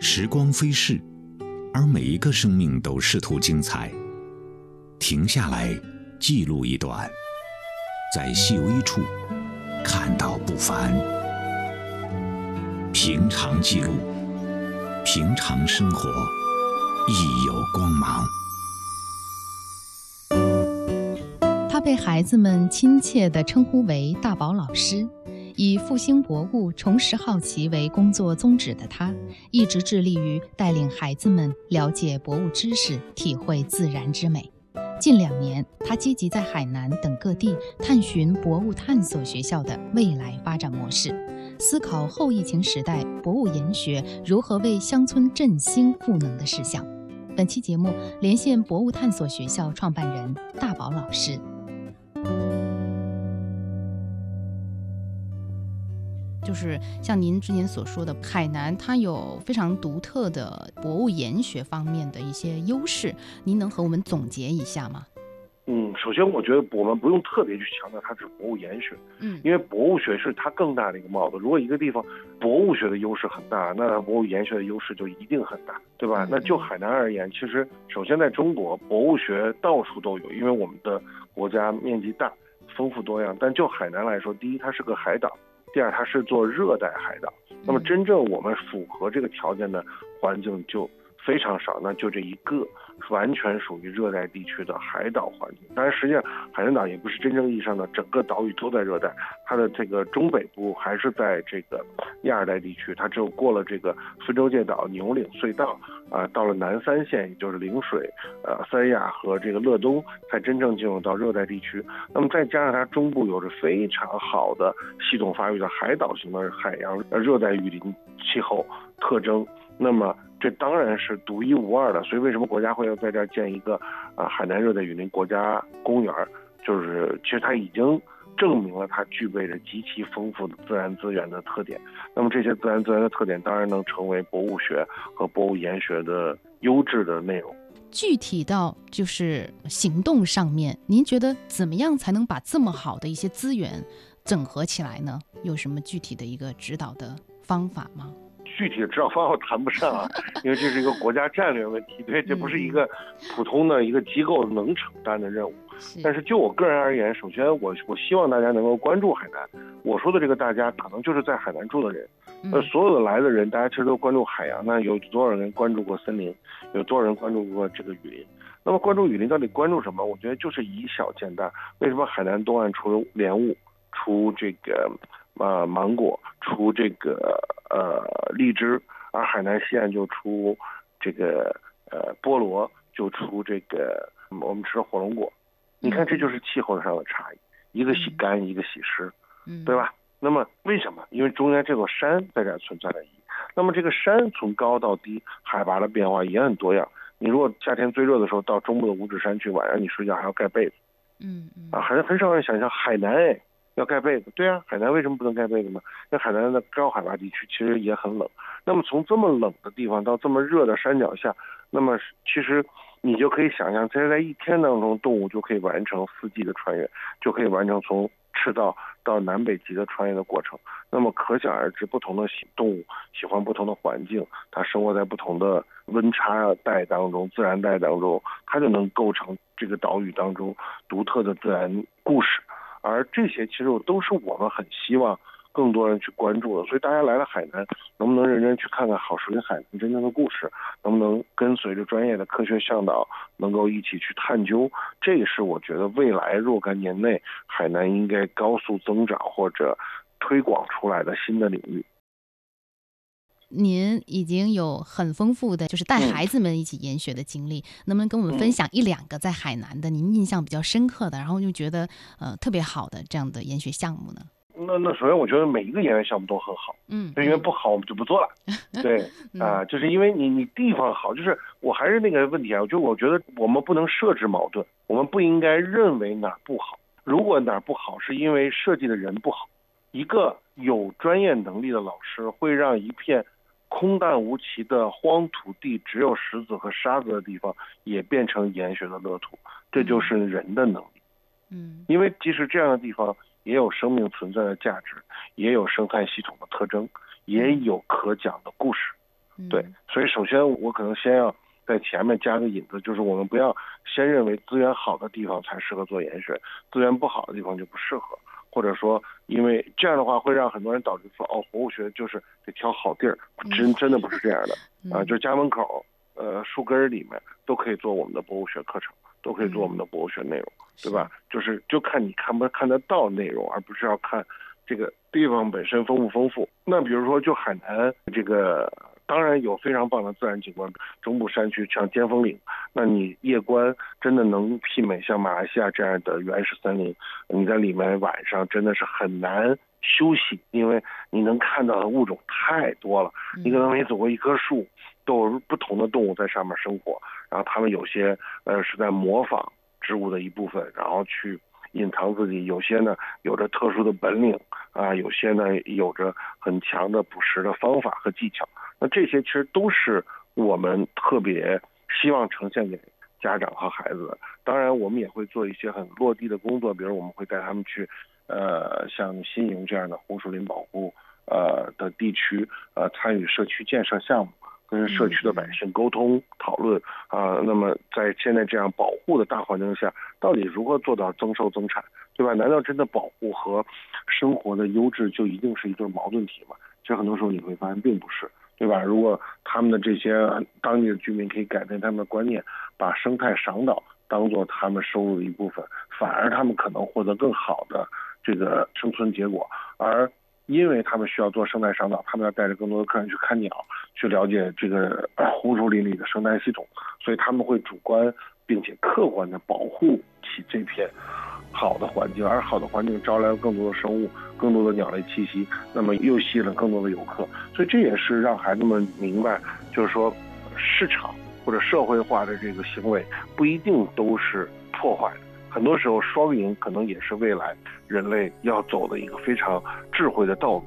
时光飞逝，而每一个生命都试图精彩。停下来，记录一段，在细微处看到不凡。平常记录，平常生活，亦有光芒。他被孩子们亲切地称呼为“大宝老师”。以复兴博物、重拾好奇为工作宗旨的他，一直致力于带领孩子们了解博物知识，体会自然之美。近两年，他积极在海南等各地探寻博物探索学校的未来发展模式，思考后疫情时代博物研学如何为乡村振兴赋能的事项。本期节目连线博物探索学校创办人大宝老师。就是像您之前所说的，海南它有非常独特的博物研学方面的一些优势，您能和我们总结一下吗？嗯，首先我觉得我们不用特别去强调它是博物研学，嗯，因为博物学是它更大的一个帽子。如果一个地方博物学的优势很大，那博物研学的优势就一定很大，对吧？那就海南而言，其实首先在中国博物学到处都有，因为我们的国家面积大，丰富多样。但就海南来说，第一，它是个海岛。第二，它是做热带海岛，那么真正我们符合这个条件的环境就非常少，那就这一个。完全属于热带地区的海岛环境，当然，实际上海南岛也不是真正意义上的整个岛屿都在热带，它的这个中北部还是在这个亚热带地区，它只有过了这个非洲界岛、牛岭隧道啊，到了南三线，也就是陵水、呃三亚和这个乐东，才真正进入到热带地区。那么再加上它中部有着非常好的系统发育的海岛型的海洋热带雨林气候特征，那么。这当然是独一无二的，所以为什么国家会要在这儿建一个啊海南热带雨林国家公园？就是其实它已经证明了它具备着极其丰富的自然资源的特点。那么这些自然资源的特点，当然能成为博物学和博物研学的优质的内容。具体到就是行动上面，您觉得怎么样才能把这么好的一些资源整合起来呢？有什么具体的一个指导的方法吗？具体的指导方案谈不上啊，因为这是一个国家战略问题，对，这不是一个普通的一个机构能承担的任务。但是就我个人而言，首先我我希望大家能够关注海南。我说的这个大家，可能就是在海南住的人。那所有的来的人，大家其实都关注海洋。那有多少人关注过森林？有多少人关注过这个雨林？那么关注雨林到底关注什么？我觉得就是以小见大。为什么海南东岸出莲雾，出这个？呃，芒果出这个呃荔枝，而海南西岸就出这个呃菠萝，就出这个我们吃的火龙果。你看，这就是气候上的差异，一个喜干，一个喜湿，对吧？那么为什么？因为中间这座山在这存在的意义。那么这个山从高到低，海拔的变化也很多样。你如果夏天最热的时候到中部的五指山去，晚上你睡觉还要盖被子。嗯嗯。啊，很很少人想象海南哎。要盖被子，对啊，海南为什么不能盖被子呢？那海南的高海拔地区其实也很冷。那么从这么冷的地方到这么热的山脚下，那么其实你就可以想象，其实在一天当中，动物就可以完成四季的穿越，就可以完成从赤道到南北极的穿越的过程。那么可想而知，不同的动物喜欢不同的环境，它生活在不同的温差带当中、自然带当中，它就能构成这个岛屿当中独特的自然故事。而这些其实都是我们很希望更多人去关注的，所以大家来了海南，能不能认真去看看好属于海南真正的故事？能不能跟随着专业的科学向导，能够一起去探究？这也是我觉得未来若干年内海南应该高速增长或者推广出来的新的领域。您已经有很丰富的，就是带孩子们一起研学的经历，能不能跟我们分享一两个在海南的您印象比较深刻的，然后就觉得呃特别好的这样的研学项目呢？那那首先我觉得每一个研学项目都很好，嗯，因为不好我们就不做了。对啊，就是因为你你地方好，就是我还是那个问题啊，就我觉得我们不能设置矛盾，我们不应该认为哪儿不好。如果哪儿不好是因为设计的人不好，一个有专业能力的老师会让一片。空荡无奇的荒土地，只有石子和沙子的地方，也变成研学的乐土。这就是人的能力。嗯，因为即使这样的地方，也有生命存在的价值，也有生态系统的特征，也有可讲的故事。对，所以首先我可能先要在前面加个引子，就是我们不要先认为资源好的地方才适合做研学，资源不好的地方就不适合，或者说因为这样的话会让很多人导致说哦，博物学就是得挑好地儿，真真的不是这样的啊，就家门口呃树根里面都可以做我们的博物学课程，都可以做我们的博物学内容，对吧？就是就看你看不看得到内容，而不是要看这个地方本身丰不丰富。那比如说就海南这个。当然有非常棒的自然景观，中部山区像尖峰岭，那你夜观真的能媲美像马来西亚这样的原始森林。你在里面晚上真的是很难休息，因为你能看到的物种太多了。你可能每走过一棵树，都有不同的动物在上面生活，然后它们有些呃是在模仿植物的一部分，然后去。隐藏自己，有些呢有着特殊的本领啊，有些呢有着很强的捕食的方法和技巧。那这些其实都是我们特别希望呈现给家长和孩子的。当然，我们也会做一些很落地的工作，比如我们会带他们去，呃，像新营这样的红树林保护呃的地区，呃，参与社区建设项目。跟社区的百姓沟通讨论啊，那么在现在这样保护的大环境下，到底如何做到增收增产，对吧？难道真的保护和生活的优质就一定是一对矛盾体吗？其实很多时候你会发现并不是，对吧？如果他们的这些当地的居民可以改变他们的观念，把生态赏岛当做他们收入的一部分，反而他们可能获得更好的这个生存结果，而。因为他们需要做生态赏岛，他们要带着更多的客人去看鸟，去了解这个红树林里的生态系统，所以他们会主观并且客观的保护起这片好的环境，而好的环境招来了更多的生物，更多的鸟类栖息，那么又吸引了更多的游客，所以这也是让孩子们明白，就是说市场或者社会化的这个行为不一定都是破坏。很多时候，双赢可能也是未来人类要走的一个非常智慧的道路。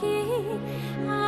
给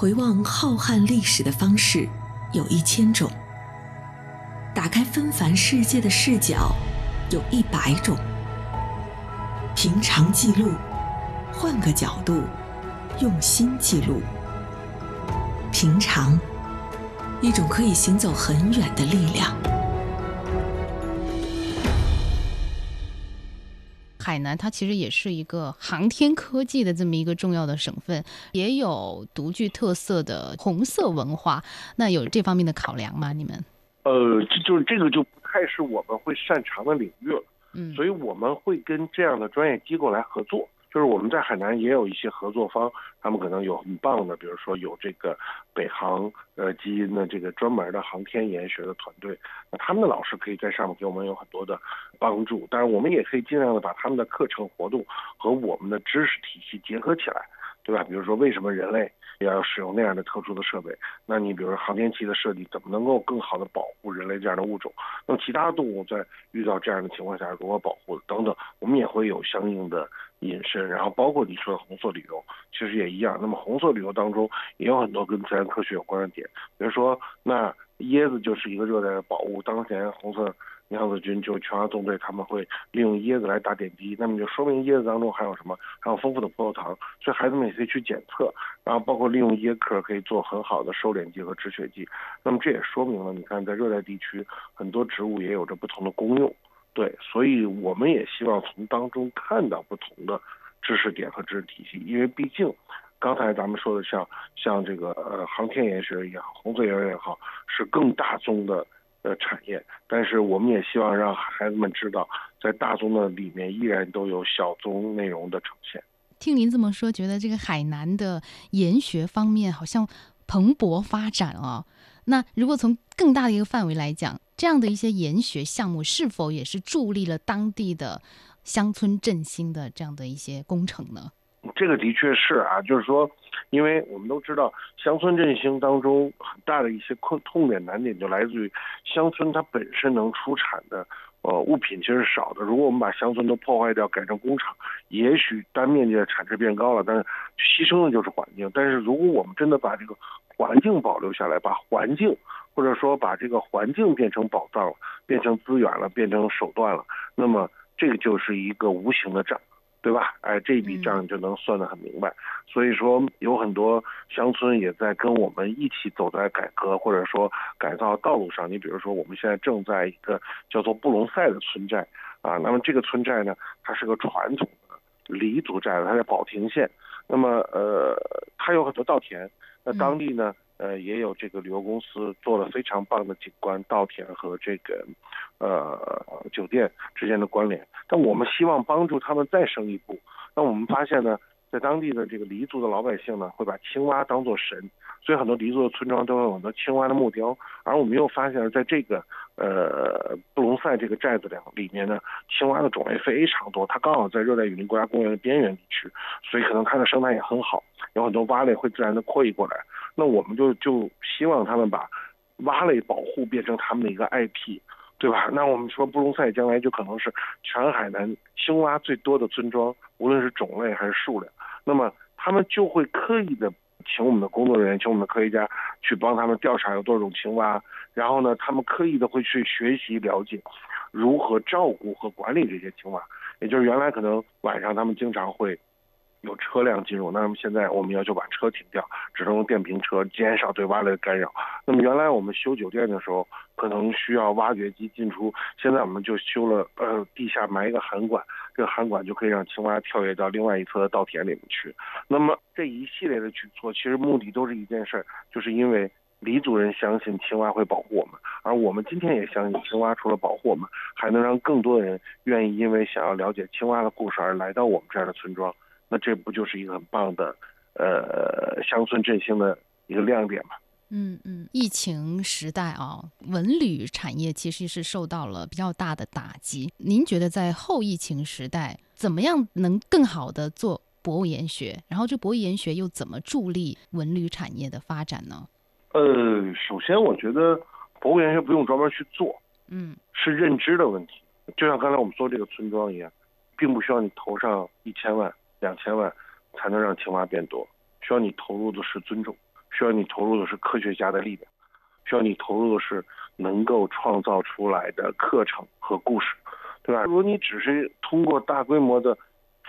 回望浩瀚历史的方式有一千种。打开纷繁世界的视角有一百种，平常记录，换个角度，用心记录。平常，一种可以行走很远的力量。海南它其实也是一个航天科技的这么一个重要的省份，也有独具特色的红色文化。那有这方面的考量吗？你们？呃，这就是这个就不太是我们会擅长的领域了。嗯，所以我们会跟这样的专业机构来合作。就是我们在海南也有一些合作方，他们可能有很棒的，比如说有这个北航呃基因的这个专门的航天研学的团队，那他们的老师可以在上面给我们有很多的帮助。当然，我们也可以尽量的把他们的课程活动和我们的知识体系结合起来，对吧？比如说为什么人类要使用那样的特殊的设备？那你比如说航天器的设计怎么能够更好的保护人类这样的物种？那么其他动物在遇到这样的情况下如何保护等等，我们也会有相应的。隐身，然后包括你说的红色旅游，其实也一样。那么红色旅游当中也有很多跟自然科学有关的点，比如说那椰子就是一个热带的宝物。当前红色娘子军就全华纵队他们会利用椰子来打点滴，那么就说明椰子当中含有什么？含有丰富的葡萄糖，所以孩子们也可以去检测。然后包括利用椰壳可以做很好的收敛剂和止血剂。那么这也说明了，你看在热带地区很多植物也有着不同的功用。对，所以我们也希望从当中看到不同的知识点和知识体系，因为毕竟刚才咱们说的像像这个呃航天研学也好，红色研学也好，是更大宗的呃产业，但是我们也希望让孩子们知道，在大宗的里面依然都有小宗内容的呈现。听您这么说，觉得这个海南的研学方面好像蓬勃发展啊。那如果从更大的一个范围来讲，这样的一些研学项目是否也是助力了当地的乡村振兴的这样的一些工程呢？这个的确是啊，就是说，因为我们都知道，乡村振兴当中很大的一些困痛点难点就来自于乡村它本身能出产的呃物品其实少的。如果我们把乡村都破坏掉，改成工厂，也许单面积的产值变高了，但是牺牲的就是环境。但是如果我们真的把这个环境保留下来，把环境。或者说把这个环境变成宝藏了，变成资源了，变成手段了，那么这个就是一个无形的账，对吧？哎，这笔账就能算得很明白。所以说，有很多乡村也在跟我们一起走在改革或者说改造道路上。你比如说，我们现在正在一个叫做布隆塞的村寨啊，那么这个村寨呢，它是个传统的黎族寨子，它在保亭县。那么呃，它有很多稻田，那当地呢？呃，也有这个旅游公司做了非常棒的景观稻田和这个，呃，酒店之间的关联。但我们希望帮助他们再升一步。那我们发现呢，在当地的这个黎族的老百姓呢，会把青蛙当做神，所以很多黎族的村庄都有很多青蛙的木雕。而我们又发现，在这个呃布隆塞这个寨子里里面呢，青蛙的种类非常多。它刚好在热带雨林国家公园的边缘地区，所以可能它的生态也很好，有很多蛙类会自然的扩移过来。那我们就就希望他们把蛙类保护变成他们的一个 IP，对吧？那我们说布隆赛将来就可能是全海南青蛙最多的村庄，无论是种类还是数量。那么他们就会刻意的请我们的工作人员，请我们的科学家去帮他们调查有多少种青蛙，然后呢，他们刻意的会去学习了解如何照顾和管理这些青蛙。也就是原来可能晚上他们经常会。有车辆进入，那么现在我们要求把车停掉，只能用电瓶车，减少对蛙类的干扰。那么原来我们修酒店的时候，可能需要挖掘机进出，现在我们就修了，呃，地下埋一个涵管，这个涵管就可以让青蛙跳跃到另外一侧的稻田里面去。那么这一系列的举措，其实目的都是一件事儿，就是因为黎族人相信青蛙会保护我们，而我们今天也相信青蛙除了保护我们，还能让更多的人愿意因为想要了解青蛙的故事而来到我们这样的村庄。那这不就是一个很棒的，呃，乡村振兴的一个亮点吗？嗯嗯，疫情时代啊，文旅产业其实是受到了比较大的打击。您觉得在后疫情时代，怎么样能更好的做博物研学？然后这博物研学又怎么助力文旅产业的发展呢？呃，首先我觉得博物研学不用专门去做，嗯，是认知的问题。就像刚才我们说这个村庄一样，并不需要你投上一千万。两千万才能让青蛙变多，需要你投入的是尊重，需要你投入的是科学家的力量，需要你投入的是能够创造出来的课程和故事，对吧？如果你只是通过大规模的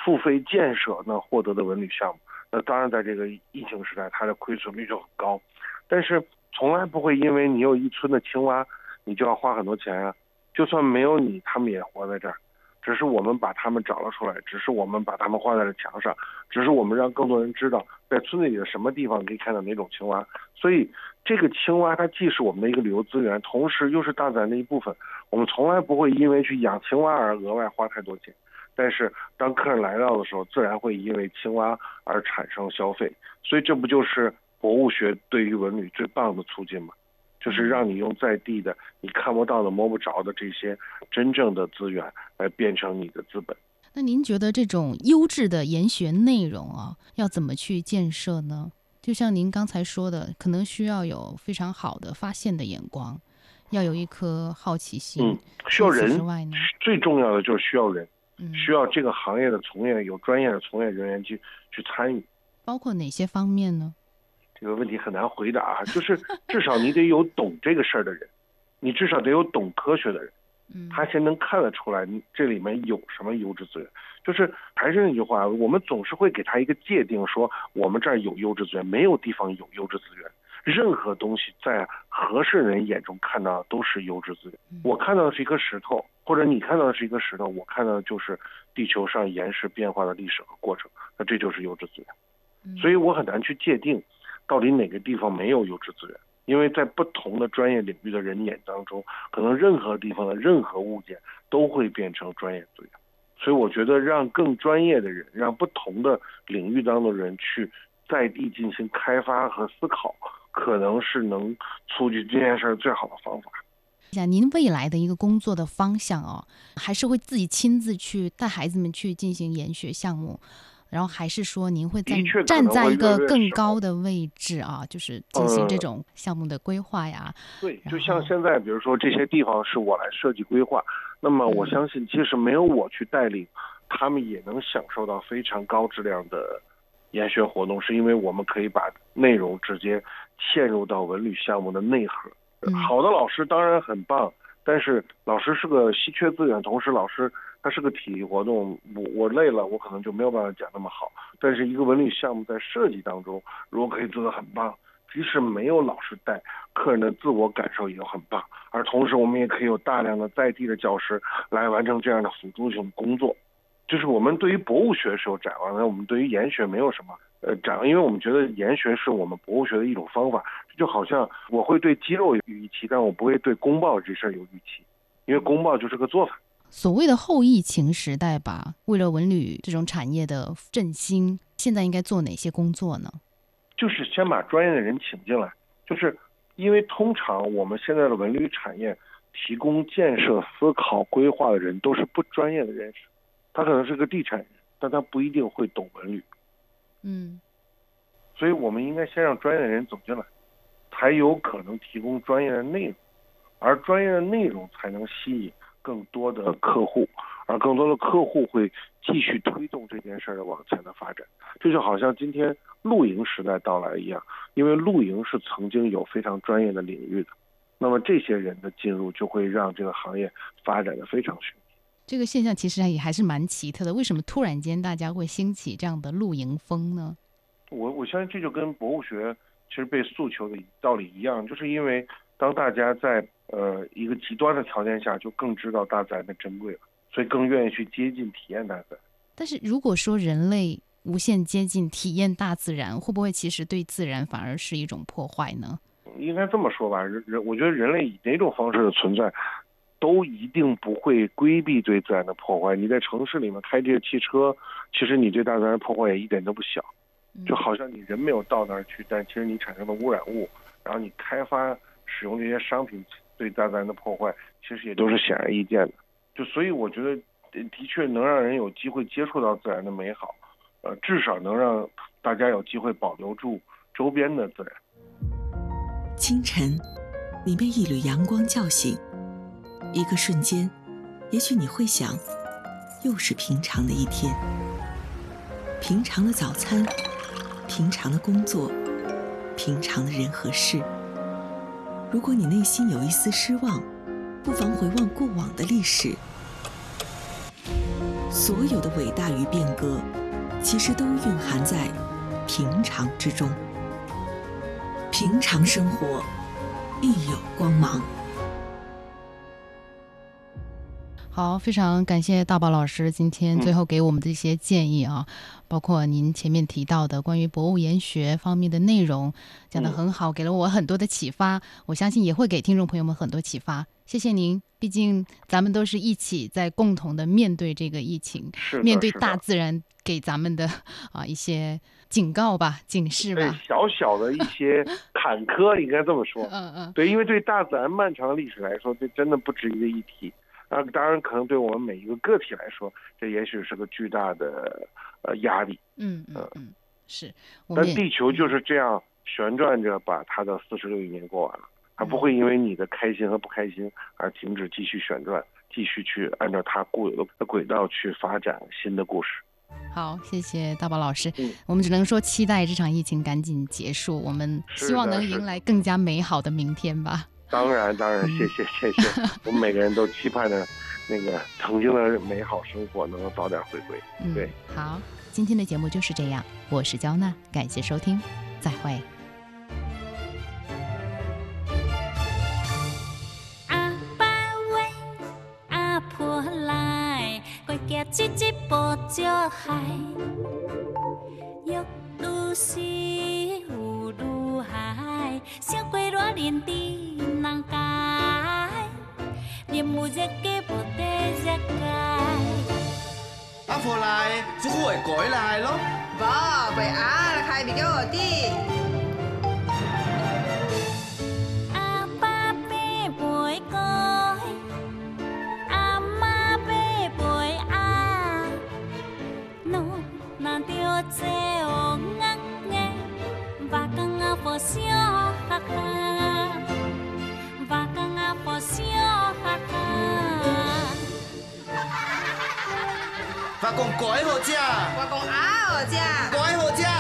付费建设那获得的文旅项目，那当然在这个疫情时代，它的亏损率就很高。但是从来不会因为你有一村的青蛙，你就要花很多钱啊。就算没有你，他们也活在这儿。只是我们把他们找了出来，只是我们把他们画在了墙上，只是我们让更多人知道，在村子里的什么地方可以看到哪种青蛙。所以，这个青蛙它既是我们的一个旅游资源，同时又是大自然的一部分。我们从来不会因为去养青蛙而额外花太多钱。但是，当客人来到的时候，自然会因为青蛙而产生消费。所以，这不就是博物学对于文旅最棒的促进吗？就是让你用在地的、你看不到的、摸不着的这些真正的资源来变成你的资本。那您觉得这种优质的研学内容啊，要怎么去建设呢？就像您刚才说的，可能需要有非常好的发现的眼光，要有一颗好奇心。嗯，需要人之外呢，最重要的就是需要人，需要这个行业的从业有专业的从业人员去去参与。包括哪些方面呢？这个问题很难回答啊，就是至少你得有懂这个事儿的人，你至少得有懂科学的人，他先能看得出来你这里面有什么优质资源。就是还是那句话，我们总是会给他一个界定，说我们这儿有优质资源，没有地方有优质资源。任何东西在合适人眼中看到都是优质资源。我看到的是一颗石头，或者你看到的是一颗石头，我看到的就是地球上岩石变化的历史和过程，那这就是优质资源。所以我很难去界定。到底哪个地方没有优质资源？因为在不同的专业领域的人眼当中，可能任何地方的任何物件都会变成专业资源。所以我觉得，让更专业的人，让不同的领域当中的人去在地进行开发和思考，可能是能促进这件事儿最好的方法。想您未来的一个工作的方向哦，还是会自己亲自去带孩子们去进行研学项目。然后还是说您会在站在一个更高的位置啊，就是进行这种项目的规划呀？对，就像现在，比如说这些地方是我来设计规划，那么我相信，即使没有我去带领，他们也能享受到非常高质量的研学活动，是因为我们可以把内容直接嵌入到文旅项目的内核。好的老师当然很棒，但是老师是个稀缺资源，同时老师。它是个体育活动，我我累了，我可能就没有办法讲那么好。但是一个文旅项目在设计当中，如果可以做得很棒，即使没有老师带，客人的自我感受也很棒。而同时，我们也可以有大量的在地的教师来完成这样的辅助性工作。就是我们对于博物学是有展望的，我们对于研学没有什么呃展，望，因为我们觉得研学是我们博物学的一种方法。就好像我会对肌肉有预期，但我不会对公报这事儿有预期，因为公报就是个做法。所谓的后疫情时代吧，为了文旅这种产业的振兴，现在应该做哪些工作呢？就是先把专业的人请进来，就是因为通常我们现在的文旅产业提供建设、思考、规划的人都是不专业的人士，他可能是个地产人，但他不一定会懂文旅。嗯，所以我们应该先让专业的人走进来，才有可能提供专业的内容，而专业的内容才能吸引。更多的客户，而更多的客户会继续推动这件事儿的往前的发展。这就好像今天露营时代到来一样，因为露营是曾经有非常专业的领域的，那么这些人的进入就会让这个行业发展的非常迅速。这个现象其实也还是蛮奇特的，为什么突然间大家会兴起这样的露营风呢？我我相信这就跟博物学其实被诉求的道理一样，就是因为当大家在呃，一个极端的条件下，就更知道大自然的珍贵了，所以更愿意去接近体验大自然。但是如果说人类无限接近体验大自然，会不会其实对自然反而是一种破坏呢？应该这么说吧，人人，我觉得人类以哪种方式的存在，都一定不会规避对自然的破坏。你在城市里面开这个汽车，其实你对大自然破坏也一点都不小。就好像你人没有到那儿去，但其实你产生的污染物，然后你开发使用这些商品。对大自然的破坏，其实也都是显而易见的。就所以我觉得，的确能让人有机会接触到自然的美好，呃，至少能让大家有机会保留住周边的自然。清晨，你被一缕阳光叫醒，一个瞬间，也许你会想，又是平常的一天，平常的早餐，平常的工作，平常的人和事。如果你内心有一丝失望，不妨回望过往的历史。所有的伟大与变革，其实都蕴含在平常之中。平常生活，亦有光芒。好，非常感谢大宝老师今天最后给我们的一些建议啊，包括您前面提到的关于博物研学方面的内容，讲的很好，给了我很多的启发。我相信也会给听众朋友们很多启发。谢谢您，毕竟咱们都是一起在共同的面对这个疫情，面对大自然给咱们的啊一些警告吧、警示吧。小小的一些 坎坷，应该这么说。嗯嗯。对，因为对大自然漫长的历史来说，这真的不值一个一提。啊，当然，可能对我们每一个个体来说，这也许是个巨大的呃压力。嗯嗯嗯，是。但地球就是这样旋转着，把它的四十六亿年过完了，它不会因为你的开心和不开心而停止继续旋转，继续去按照它固有的轨道去发展新的故事。好，谢谢大宝老师。嗯，我们只能说期待这场疫情赶紧结束，我们希望能迎来更加美好的明天吧。当然，当然，谢谢，谢谢。我们每个人都期盼着，那个曾经的美好生活能够早点回归。对，好，今天的节目就是这样。我是焦娜，感谢收听，再会。阿爸喂，阿婆来，我家一只波就海，西乌都海，相会罗连的难开，别母热给不得热开。阿婆来，煮会果来咯。不，白阿，来开别胶子。乖好食，我讲。啊好食，乖好食。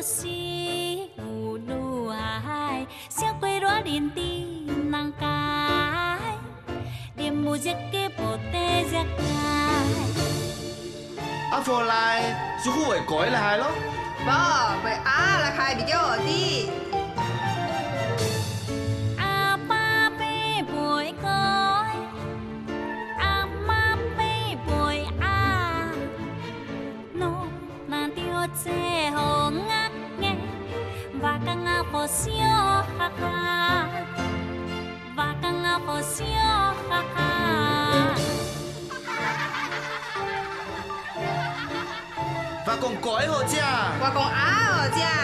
西葫芦娃小会芦娃连难改连母亲的不得了阿福来就会回来喽爸被阿拉开比较低阿爸背背阿妈背背阿弄难掉好笑哈哈，瓦岗啊好笑哈哈。và còn cõi hồ cha à? và còn á hồ cha à?